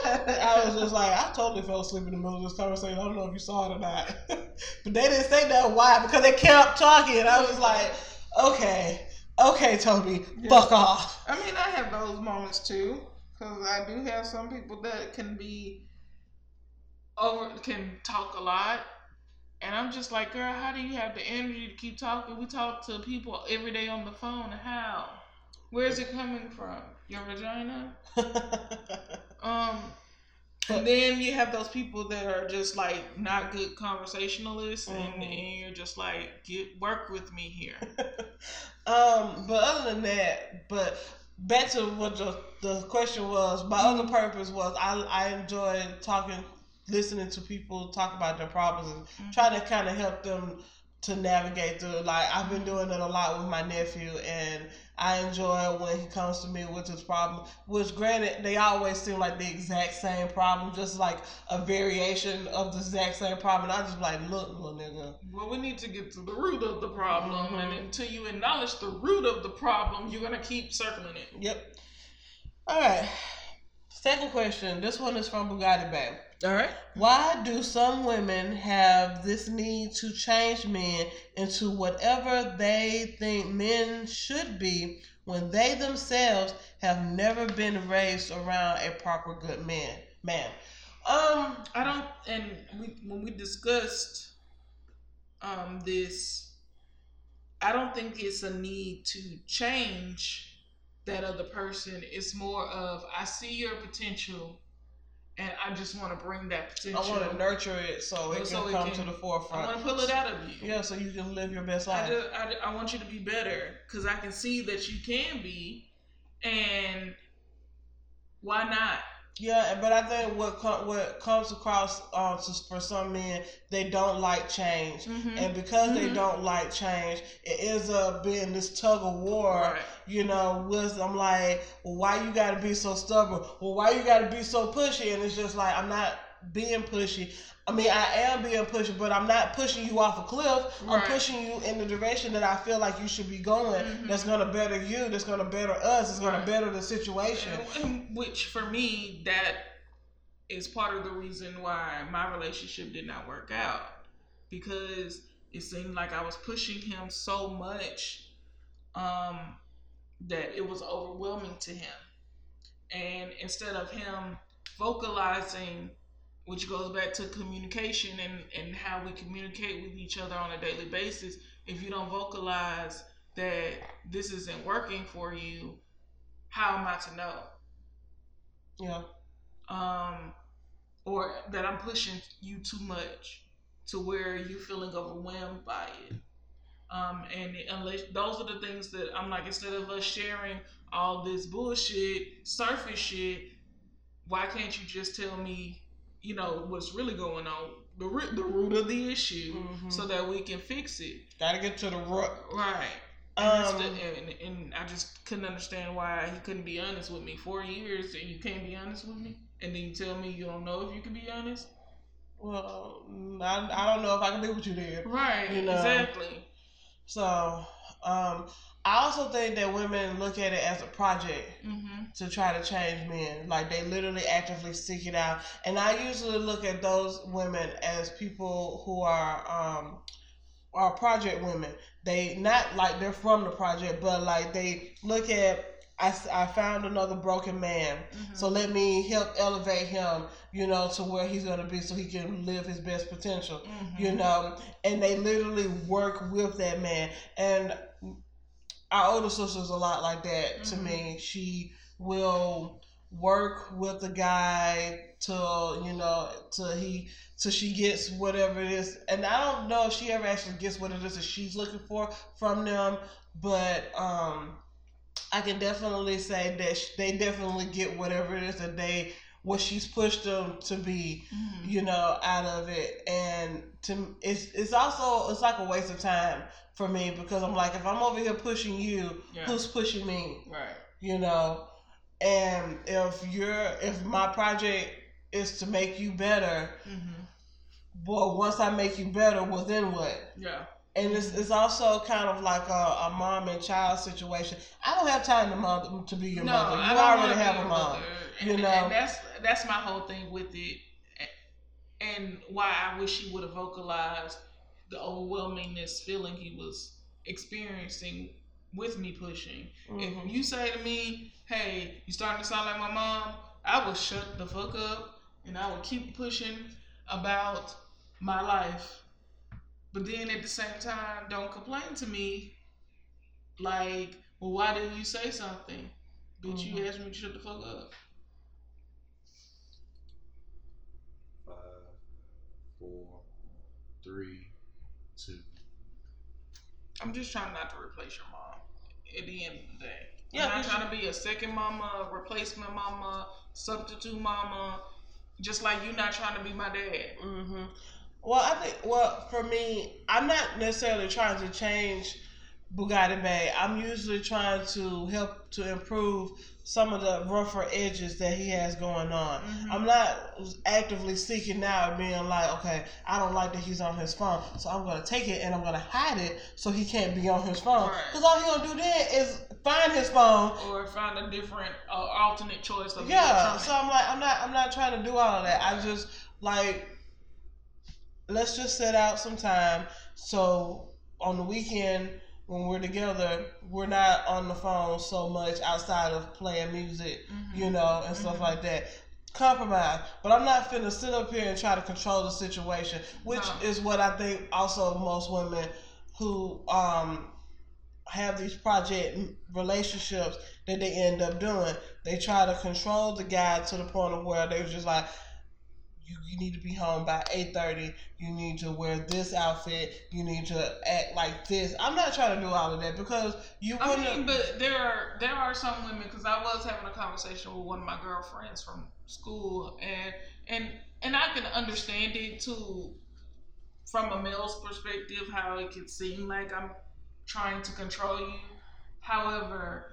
I was just like, I totally fell asleep in the middle of this conversation. I don't know if you saw it or not. but they didn't say that why because they kept talking. And I was like, okay, okay, Toby, Yeah. fuck off. I mean, I have those moments too, because I do have some people that can be over, can talk a lot, and I'm just like, girl, how do you have the energy to keep talking? We talk to people every day on the phone. How? Where's it coming from? Your vagina? Um, and then you have those people that are just like not good conversationalists, and, Mhm. and you're just like, get work with me here. Um, but other than that, but back to what the, the question was, my other purpose was I I enjoy talking, listening to people talk about their problems and mm-hmm. trying to kind of help them to navigate through. Like I've been doing it a lot with my nephew, and I enjoy when he comes to me with his problem. Which, granted, they always seem like the exact same problem, just like a variation of the exact same problem. And I just like, look, little nigga. Well, we need to get to the root of the problem, Mhm. and until you acknowledge the root of the problem, you're gonna keep circling it. Yep. All right. Second question. This one is from Bugatti Bay. All right. Why do some women have this need to change men into whatever they think men should be when they themselves have never been raised around a proper good man? Man. Um. I don't, and we when we discussed um this, I don't think it's a need to change that other person. It's more of I see your potential, and I just want to bring that potential. I want to nurture it so it So can it come can- to the forefront. I want to pull it out of you. Yeah, so you can live your best life. I, just, I, I want you to be better because I can see that you can be, and why not? Yeah, but I think what com- what comes across uh, to, for some men, they don't like change, Mm-hmm. and because they Mhm. don't like change, it ends up being this tug of war. Right. You know, with I'm like, well, why you got to be so stubborn? Well, why you got to be so pushy? And it's just like I'm not being pushy. I mean, I am being pushed, but I'm not pushing you off a cliff. I'm pushing you in the direction that I feel like you should be going. Mhm. That's gonna better you. That's gonna better us. It's gonna Right. better the situation. Which for me, that is part of the reason why my relationship did not work out because it seemed like I was pushing him so much um, that it was overwhelming to him. And instead of him vocalizing, which goes back to communication and, and how we communicate with each other on a daily basis, if you don't vocalize that this isn't working for you, how am I to know? Yeah. um, or that I'm pushing you too much to where you're feeling overwhelmed by it. Um, and unless those are the things that I'm like, instead of us sharing all this bullshit, surface shit, why can't you just tell me, you know, what's really going on, the root, the root of the issue, Mhm. so that we can fix it, Gotta get to the root. right? And, Um, the- and, and I just couldn't understand why he couldn't be honest with me. Four years and you can't be honest with me, and then you tell me you don't know if you can be honest. well, I, I don't know if I can be with you there. Right. You know. Exactly. So, um, I also think that women look at it as a project Mm-hmm. to try to change men. Like they literally actively seek it out. And I usually look at those women as people who are um are project women. They not like they're from the project, but like they look at I, I found another broken man. Mm-hmm. So let me help elevate him, you know, to where he's gonna be so he can live his best potential. Mm-hmm. You know, and they literally work with that man. And our older sister's a lot like that to Mhm. me. She will work with the guy till you know till he till she gets whatever it is and i don't know if she ever actually gets what it is that she's looking for from them but um i can definitely say that they definitely get whatever it is that they what she's pushed them to be Mm-hmm. you know, out of it. And to it's it's also it's like a waste of time for me because I'm like if I'm over here pushing you, Yeah. who's pushing me? Right. You know? And if you're if my project is to make you better, Mm-hmm. well once I make you better, well then what? Yeah. And it's, it's also kind of like a, a mom and child situation. I don't have time to mother to be your no, mother. You I don't already wanna have a your mom. You And, know. and that's that's my whole thing with it, and why I wish he would have vocalized the overwhelmingness feeling he was experiencing with me pushing. Mhm. If you say to me, "Hey, you starting to sound like my mom," I would shut the fuck up and I would keep pushing about my life. But then at the same time, don't complain to me like, "Well, why didn't you say something?" Bitch, you Mhm. asked me to shut the fuck up. Four, three, two. I'm just trying not to replace your mom. At the end of the day, Yeah, I'm not trying to be a second mama, replacement mama, substitute mama. Just like you not trying to be my dad. hmm Well, I think well for me, I'm not necessarily trying to change Bugatti Bay. I'm usually trying to help to improve some of the rougher edges that he has going on. Mhm. I'm not actively seeking out being like, okay, I don't like that he's on his phone, so I'm gonna take it and I'm gonna hide it so he can't be on his phone. Right. Because all he gonna do then is find his phone Or find a different uh, alternate choice of yeah so i'm like i'm not i'm not trying to do all of that i just like let's just set out some time so on the weekend when we're together we're not on the phone so much outside of playing music Mhm. you know and stuff Mhm. like that compromise but i'm not finna sit up here and try to control the situation which No. is what i think also most women who um have these project relationships that they end up doing. They try to control the guy to the point of where they're just like, you, you need to be home by eight thirty. You need to wear this outfit. You need to act like this. I'm not trying to do all of that because you I wouldn't. mean, but there are there are some women because I was having a conversation with one of my girlfriends from school, and and and I can understand it too, from a male's perspective, how it can seem like I'm trying to control you. However,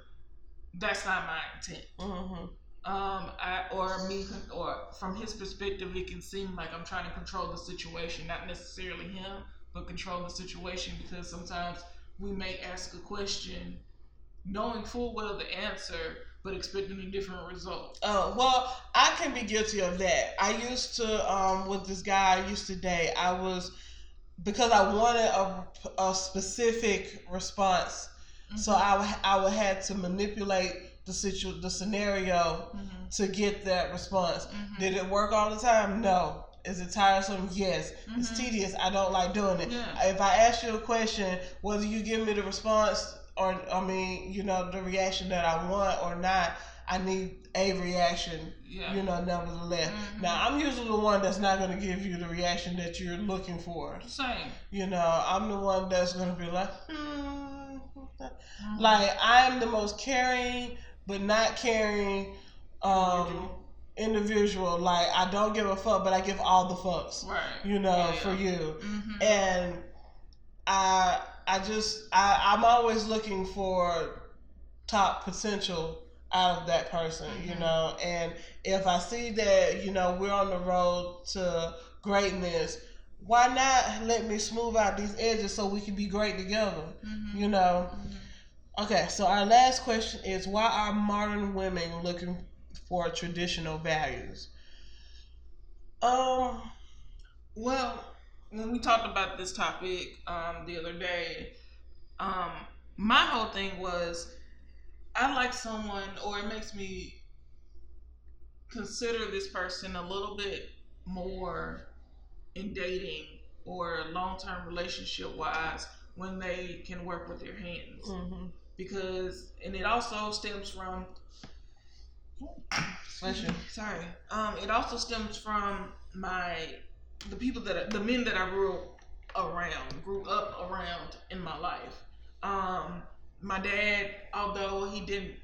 that's not my intent. Mhm. Um, I or me or from his perspective, it can seem like I'm trying to control the situation, not necessarily him, but control the situation because sometimes we may ask a question knowing full well the answer, but expecting a different result. Uh, well, I can be guilty of that. I used to, um, with this guy I used to date, I was, because I wanted a, a specific response, so I, I would have to manipulate the situ, the scenario Mhm. to get that response. Mhm. Did it work all the time? No. Is it tiresome? Yes. It's Mhm. tedious. I don't like doing it. Yeah. If I ask you a question, whether you give me the response or I mean, you know, the reaction that I want or not, I need a reaction. Yeah. You know, nevertheless. Mhm. Now I'm usually the one that's not gonna give you the reaction that you're looking for. Same. You know, I'm the one that's gonna be like, hmm. Mhm. Like I'm the most caring, but not caring um individual. Like I don't give a fuck, but I give all the fucks. right. You know, Yeah, for yeah. you. Mhm. And I I just I, I'm always looking for top potential out of that person, you Mhm. know. And if I see that, you know, we're on the road to greatness, why not let me smooth out these edges so we can be great together? Mhm. You know. Mhm. Okay, so our last question is why are modern women looking for traditional values? Um, Well, when we talked about this topic um, the other day, um, my whole thing was I like someone, or it makes me consider this person a little bit more in dating or long term relationship wise when they can work with their hands. mhm. Because, and it also stems from you. Sorry. Um, it also stems from my the people that the men that I grew around, grew up around in my life. Um, my dad, although he didn't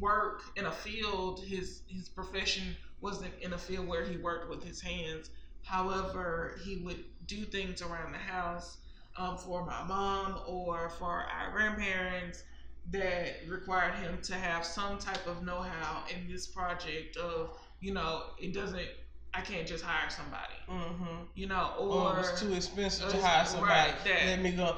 work in a field, his his profession wasn't in a field where he worked with his hands. However, he would do things around the house um, for my mom or for our grandparents that required him to have some type of know-how in this project of you know it doesn't i can't just hire somebody Mm-hmm. you know Or or it's too expensive to hire somebody. right, that. Let me go.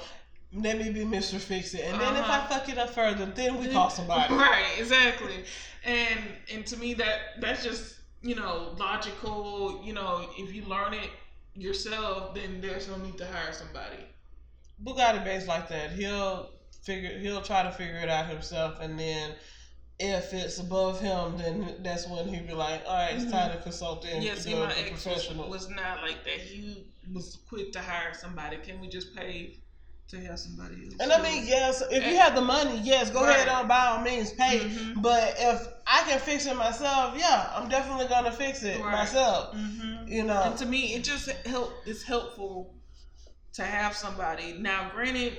Let me be Mr. Fix It. And then if I Uh-huh. fuck it up further, then we call somebody. right exactly and and to me that that's just you know logical you know if you learn it yourself then there's no need to hire somebody Bugatti based like that. He'll figure. He'll try to figure it out himself, and then if it's above him, then that's when he'll be like, "All right, it's time to consult in yeah see the my ex was, professional." was not like that he was quick to hire somebody can we just pay to have somebody else And I mean, yes, if you have the money, yes, go Right. ahead on by all means pay. Mhm. But if I can fix it myself, yeah, I'm definitely gonna fix it Right. myself. Mhm. You know, And to me, it just help. It's helpful to have somebody. Now, granted,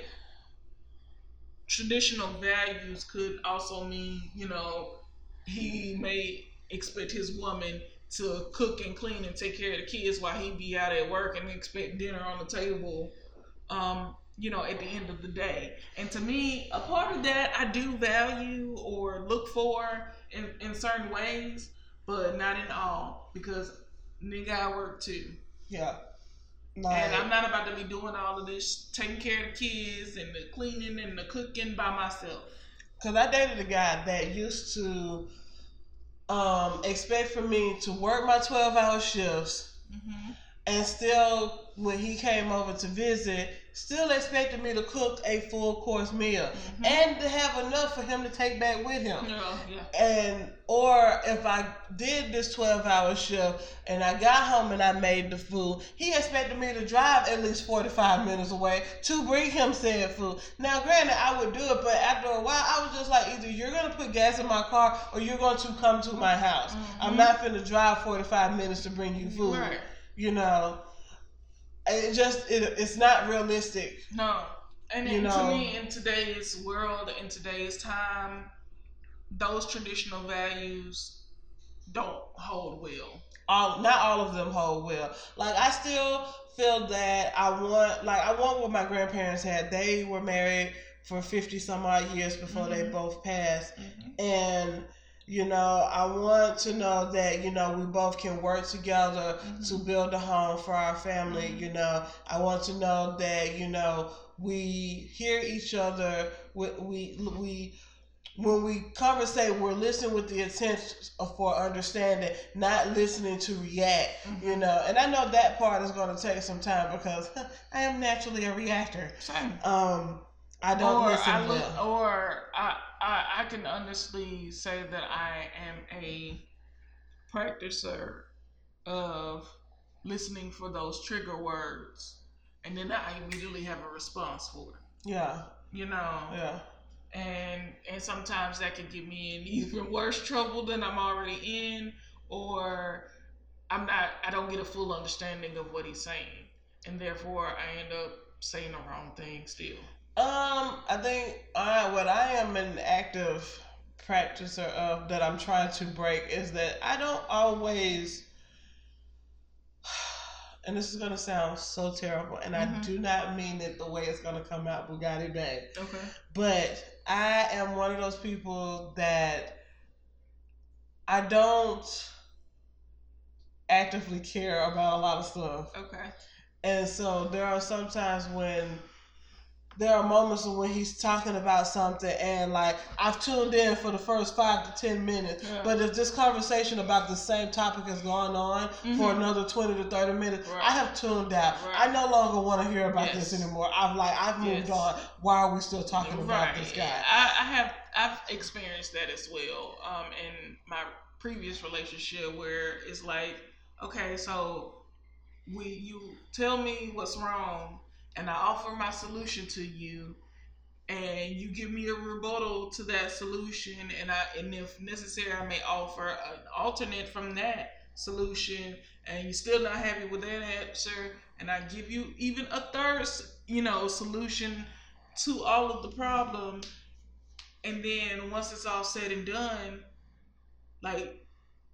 traditional values could also mean, you know, he may expect his woman to cook and clean and take care of the kids while he be out at work and expect dinner on the table. Um, you know, at the end of the day. And to me, a part of that I do value or look for in, in certain ways, but not in all because nigga I work too. yeah. And I'm not about to be doing all of this, taking care of the kids and the cleaning and the cooking by myself. Cause I dated a guy that used to um, expect for me to work my twelve hour shifts Mm-hmm. and still when he came over to visit, still expected me to cook a full course meal Mhm. and to have enough for him to take back with him. Yeah, yeah. And or if I did this twelve hour shift and I got home and I made the food, he expected me to drive at least forty five minutes away to bring him said food. Now, granted, I would do it, but after a while, I was just like, either you're gonna put gas in my car or you're going to come to my house. I'm not going to drive forty five minutes to bring you food. Right. You know, it just it, it's not realistic. No. And You know. to me, in today's world, in today's time, those traditional values don't hold well. all not all of them hold well. Like I still feel that I want like I want what my grandparents had. They were married for fifty some odd years before they Mhm. both passed. Mm-hmm. And you know, I want to know that, you know, we both can work together Mhm. to build a home for our family, Mhm. you know. I want to know that, you know, we hear each other, we we, we when we conversate, we're listening with the intent for understanding, not listening to react. Mhm. You know, and I know that part is going to take some time because I am naturally a reactor. Same. Um, I don't or listen I look, well. or I, I I can honestly say that I am a practicer of listening for those trigger words, and then I immediately have a response for it. Yeah, You know, yeah, and and sometimes that can get me in even worse trouble than I'm already in, or I'm not. I don't get a full understanding of what he's saying, and therefore I end up saying the wrong thing still. Um, I think I what I am an active practicer of that I'm trying to break is that I don't always and this is gonna sound so terrible, and I Mhm. do not mean it the way it's gonna come out Bugatti Bay. Okay. But I am one of those people that I don't actively care about a lot of stuff. Okay. And so there are some times when there are moments when he's talking about something and like I've tuned in for the first five to ten minutes, Yeah. but if this conversation about the same topic has gone on for Mhm. another twenty to thirty minutes, Right. I have tuned out. Right. I no longer want to hear about Yes. this anymore. I've like I've moved Yes. on. Why are we still talking about this guy? I, I have I've experienced that as well. Um, in my previous relationship, where it's like, okay, so we you tell me what's wrong, and I offer my solution to you, and you give me a rebuttal to that solution, and I and if necessary, I may offer an alternate from that solution, and you're still not happy with that answer, and I give you even a third, you know, solution to all of the problem and then once it's all said and done like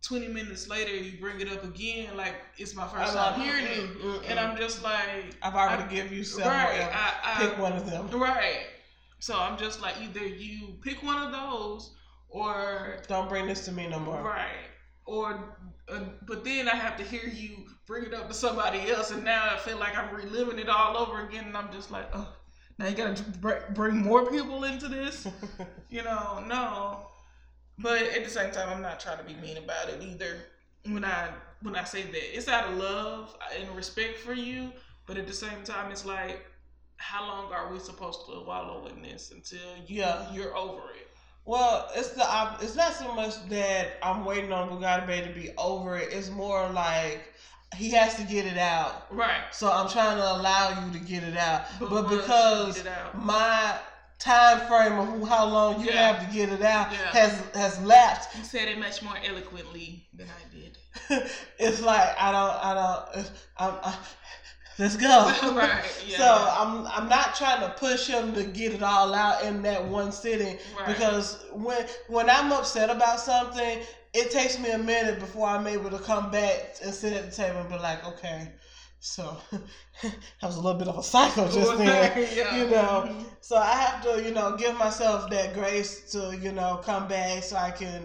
20 minutes later you bring it up again like it's my first I'm time like, hearing mm-mm, it mm-mm. and i'm just like I've already I- give you several. right. I, I, Pick one of them. right so i'm just like either you pick one of those or Don't bring this to me no more. right or uh, but then i have to hear you bring it up to somebody else and now i feel like i'm reliving it all over again and i'm just like oh now you gotta br- bring more people into this you know, no. But at the same time, I'm not trying to be mean about it either. When I when I say that, it's out of love and respect for you. But at the same time, it's like, how long are we supposed to wallow in this until you Yeah. you're over it? Well, it's the it's not so much that I'm waiting on Bugatti Bay to be over it. It's more like he has to get it out. Right. So I'm trying to allow you to get it out. But, you because it out- my time frame of who, how long you Yeah. have to get it out Yeah. has has lapsed, you said it much more eloquently than I did. it's like I don't I don't I'm, I, let's go. right. Yeah. So I'm I'm not trying to push him to get it all out in that one sitting right. because when when I'm upset about something, it takes me a minute before I'm able to come back and sit at the table and be like, okay, so that was a little bit of a cycle just then. Yeah. you know. So I have to, you know, give myself that grace to, you know, come back so I can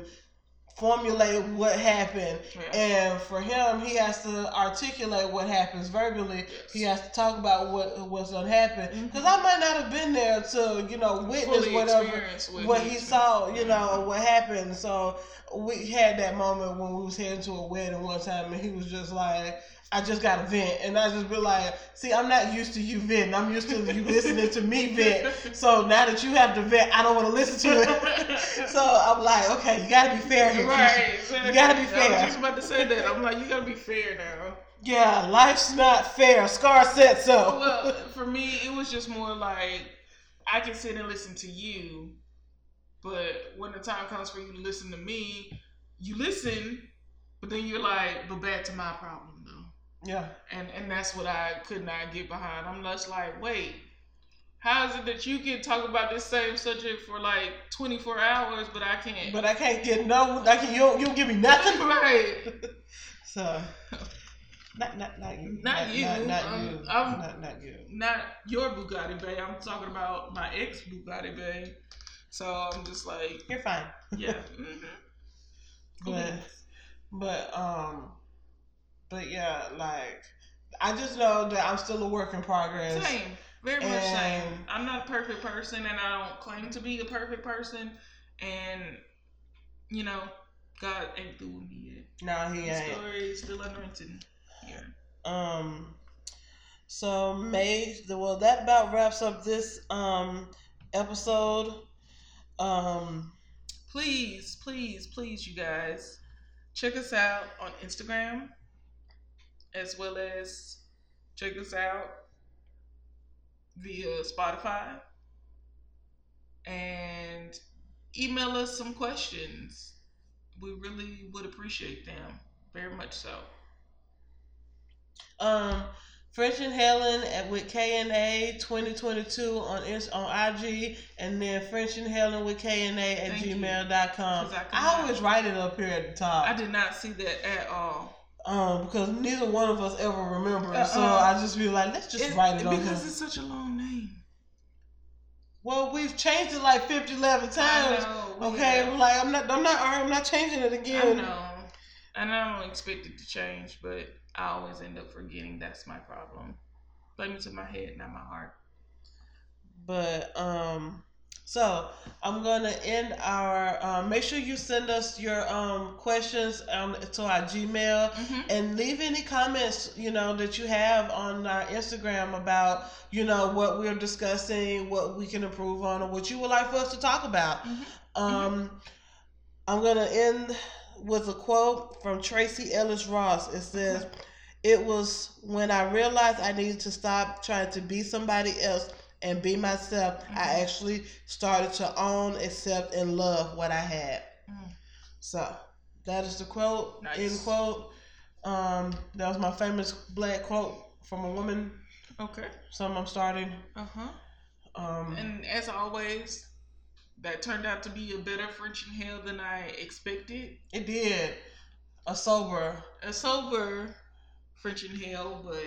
formulate what happened. Yeah. And for him, he has to articulate what happens verbally. Yes. He has to talk about what what's gonna happen. Mm-hmm. Because I might not have been there to, you know, witness Fully whatever what, what he he saw, you mm-hmm. know, what happened. So we had that moment when we was heading to a wedding one time, and he was just like, "I just got to vent," and I just be like, "See, I'm not used to you venting. I'm used to you listening to me vent. So now that you have to vent, I don't want to listen to it." so I'm like, "Okay, you got to be fair here." Right, exactly. You gotta be fair. I was just about to say that. I'm like, you gotta be fair now. Yeah, life's not fair. Scar said so. Well, for me, it was just more like I can sit and listen to you, but when the time comes for you to listen to me, you listen, but then you're like, but back to my problem. Yeah. And and that's what I could not get behind. I'm just like, wait, how is it that you can talk about this same subject for like 24 hours, but I can't? But I can't get no. I can. You don't, you don't give me nothing. right. So, not not not you. Not you. Not, not Um, you. I'm- not not you. not your Bugatti Bay. I'm talking about my ex Bugatti Bay. So I'm just like, You're fine. yeah. mhm. But but um, but yeah, like I just know that I'm still a work in progress. Same. Very much same. I'm not a perfect person and I don't claim to be a perfect person. And, you know, God ain't through with me yet. No, he The ain't. story is still unwritten. Yeah. Um, so May, the well, that about wraps up this um episode. Um, Please, please, please, you guys, check us out on Instagram as well as check us out via Spotify and email us some questions. We really would appreciate them. Very much so. um, French Inhaling at with K and A twenty twenty two on on IG, and then French Inhaling with K and A at Thank gmail.com. I I, always write it up here at the top. I did not see that at all. Um, because neither one of us ever remember, it, so Uh-uh. I just be like, let's just It- write it on because it's such a long name. Well, we've changed it like 50, 11 I times. know, Okay, like I'm not, I'm not, I'm not changing it again. I know. And I don't expect it to change, but I always end up forgetting. That's my problem. Blame it to my head, not my heart. But um, so I'm gonna end our. Um, make sure you send us your um questions um to our Gmail Mhm. and leave any comments you know that you have on our Instagram about you know what we're discussing, what we can improve on, or what you would like for us to talk about. Mhm. Um, I'm gonna end with a quote from Tracee Ellis Ross. It says, "It was when I realized I needed to stop trying to be somebody else and be myself. I Mhm. actually started to own, accept, and love what I had." Mm. So that is the quote. Nice. End quote. Um, that was my famous black quote from a woman. Okay. Something I'm starting. Uh huh. Um, And as always, that turned out to be a better French Inhale than I expected. it did. A sober. A sober French Inhale, but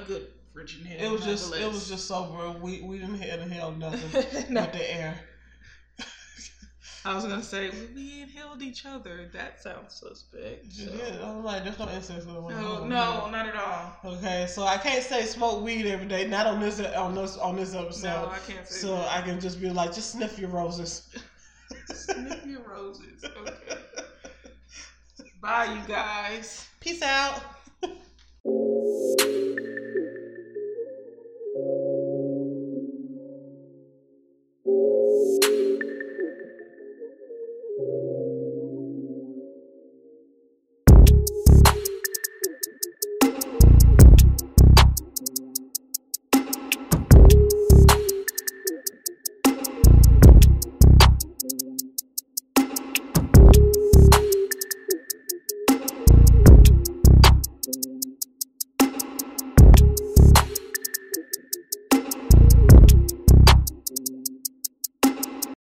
a good Hell. It was just. It was just sober. We we didn't hit inhale nothing no, with the air. I was gonna say we inhaled each other. That sounds suspect. So- did. I'm like, there's no incense going No, no, not at all. Okay, so I can't say smoke weed every day. Not on this on this on this episode. no, I can't say so that. I can just be like, just sniff your roses. Sniff your roses. Okay. Bye, you guys. Peace out.